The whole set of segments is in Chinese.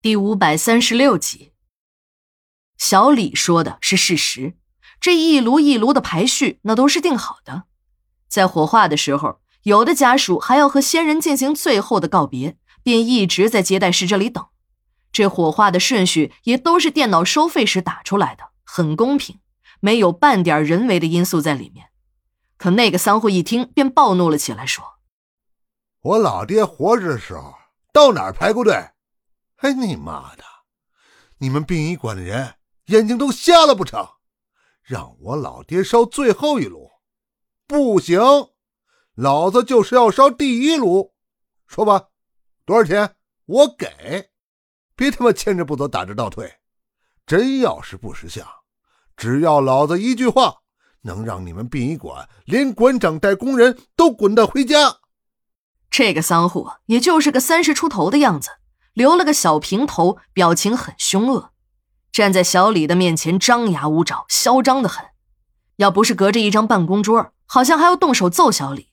第五百三十六集，小李说的是事实，这一炉一炉的排序那都是定好的。在火化的时候，有的家属还要和先人进行最后的告别，便一直在接待室这里等。这火化的顺序也都是电脑收费时打出来的，很公平，没有半点人为的因素在里面。可那个丧户一听，便暴怒了起来，说：“我老爹活着的时候，到哪儿排过队？”哎，你妈的！你们殡仪馆的人眼睛都瞎了不成？让我老爹烧最后一炉，不行，老子就是要烧第一炉。说吧，多少钱？我给。别他妈牵着不走，打着倒退。真要是不识相，只要老子一句话，能让你们殡仪馆连馆长带工人都滚蛋回家。这个丧户也就是个三十出头的样子。留了个小平头，表情很凶恶，站在小李的面前，张牙舞爪，嚣张的很。要不是隔着一张办公桌，好像还要动手揍小李。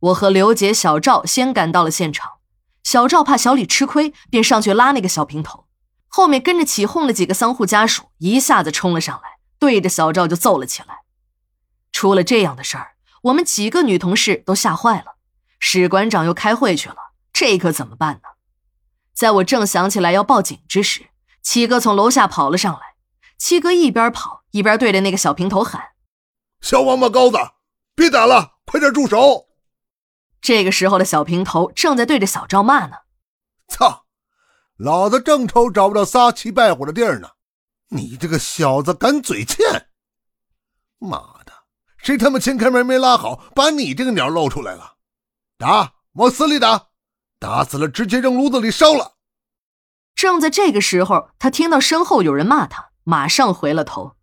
我和刘杰、小赵先赶到了现场，小赵怕小李吃亏，便上去拉那个小平头，后面跟着起哄的几个丧户家属一下子冲了上来，对着小赵就揍了起来。出了这样的事儿，我们几个女同事都吓坏了。史馆长又开会去了，这可怎么办呢？在我正想起来要报警之时，七哥从楼下跑了上来。七哥一边跑一边对着那个小平头喊：“小王八羔子，别打了，快点住手！”这个时候的小平头正在对着小赵骂呢：“操，老子正愁找不到撒气败火的地儿呢，你这个小子敢嘴欠！妈的，谁他妈前开门没拉好，把你这个鸟露出来了？打，往死里打！”打死了，直接扔炉子里烧了。正在这个时候，他听到身后有人骂他，马上回了头。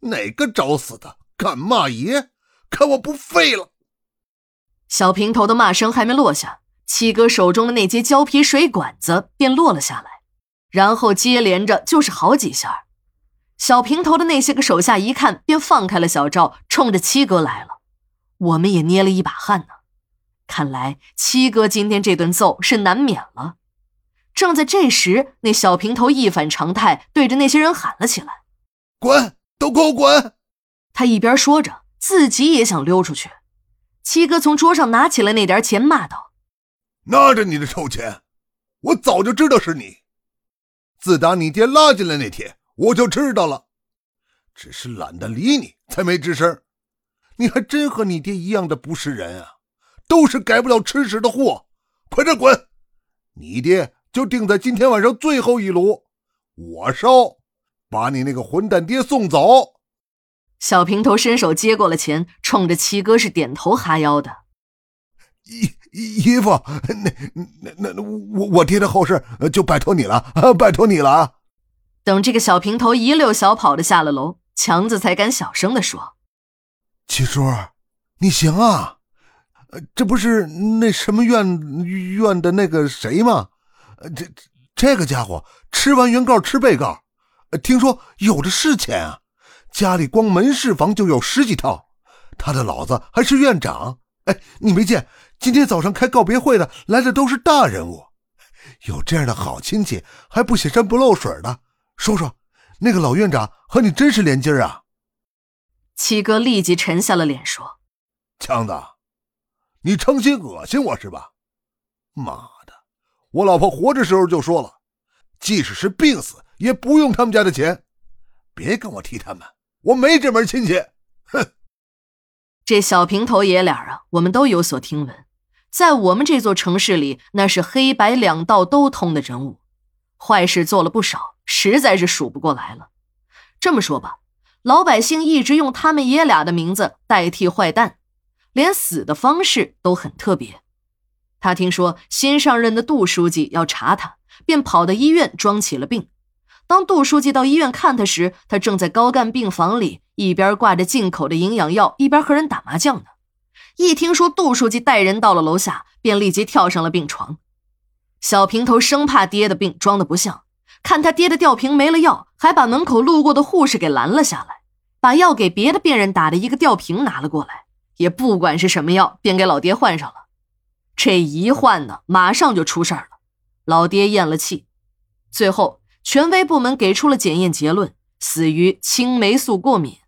哪个找死的敢骂爷？看我不废了！小平头的骂声还没落下，七哥手中的那截胶皮水管子便落了下来，然后接连着就是好几下。小平头的那些个手下一看，便放开了小赵，冲着七哥来了。我们也捏了一把汗呢。看来七哥今天这顿揍是难免了。正在这时，那小平头一反常态，对着那些人喊了起来：“滚，都给我滚！”他一边说着，自己也想溜出去。七哥从桌上拿起了那点钱，骂道：“拿着你的臭钱！我早就知道是你。自打你爹拉进来那天，我就知道了，只是懒得理你，才没吱声。你还真和你爹一样的不是人啊！”都是改不了吃屎的货，快点滚！你爹就定在今天晚上最后一炉，我烧，把你那个混蛋爹送走。小平头伸手接过了钱，冲着七哥是点头哈腰的。姨姨父，那那那我我爹的后事就拜托你了，拜托你了。等这个小平头一溜小跑的下了楼，强子才敢小声的说：“七叔，你行啊。”呃，这不是那什么院院的那个谁吗？呃，这这个家伙吃完原告吃被告，听说有的是钱啊，家里光门市房就有十几套。他的老子还是院长，哎，你没见今天早上开告别会的来的都是大人物，有这样的好亲戚还不显山不露水的？说说，那个老院长和你真是连襟啊？七哥立即沉下了脸说：“强子。”你成心恶心我是吧？妈的！我老婆活着时候就说了，即使是病死也不用他们家的钱。别跟我提他们，我没这门亲戚。哼！这小平头爷俩啊，我们都有所听闻，在我们这座城市里，那是黑白两道都通的人物，坏事做了不少，实在是数不过来了。这么说吧，老百姓一直用他们爷俩的名字代替坏蛋。连死的方式都很特别。他听说新上任的杜书记要查他，便跑到医院装起了病。当杜书记到医院看他时，他正在高干病房里，一边挂着进口的营养药，一边和人打麻将呢。一听说杜书记带人到了楼下，便立即跳上了病床。小平头生怕爹的病装的不像，看他爹的吊瓶没了药，还把门口路过的护士给拦了下来，把药给别的病人打的一个吊瓶拿了过来。也不管是什么药，便给老爹换上了。这一换呢，马上就出事儿了。老爹咽了气。最后，权威部门给出了检验结论：死于青霉素过敏。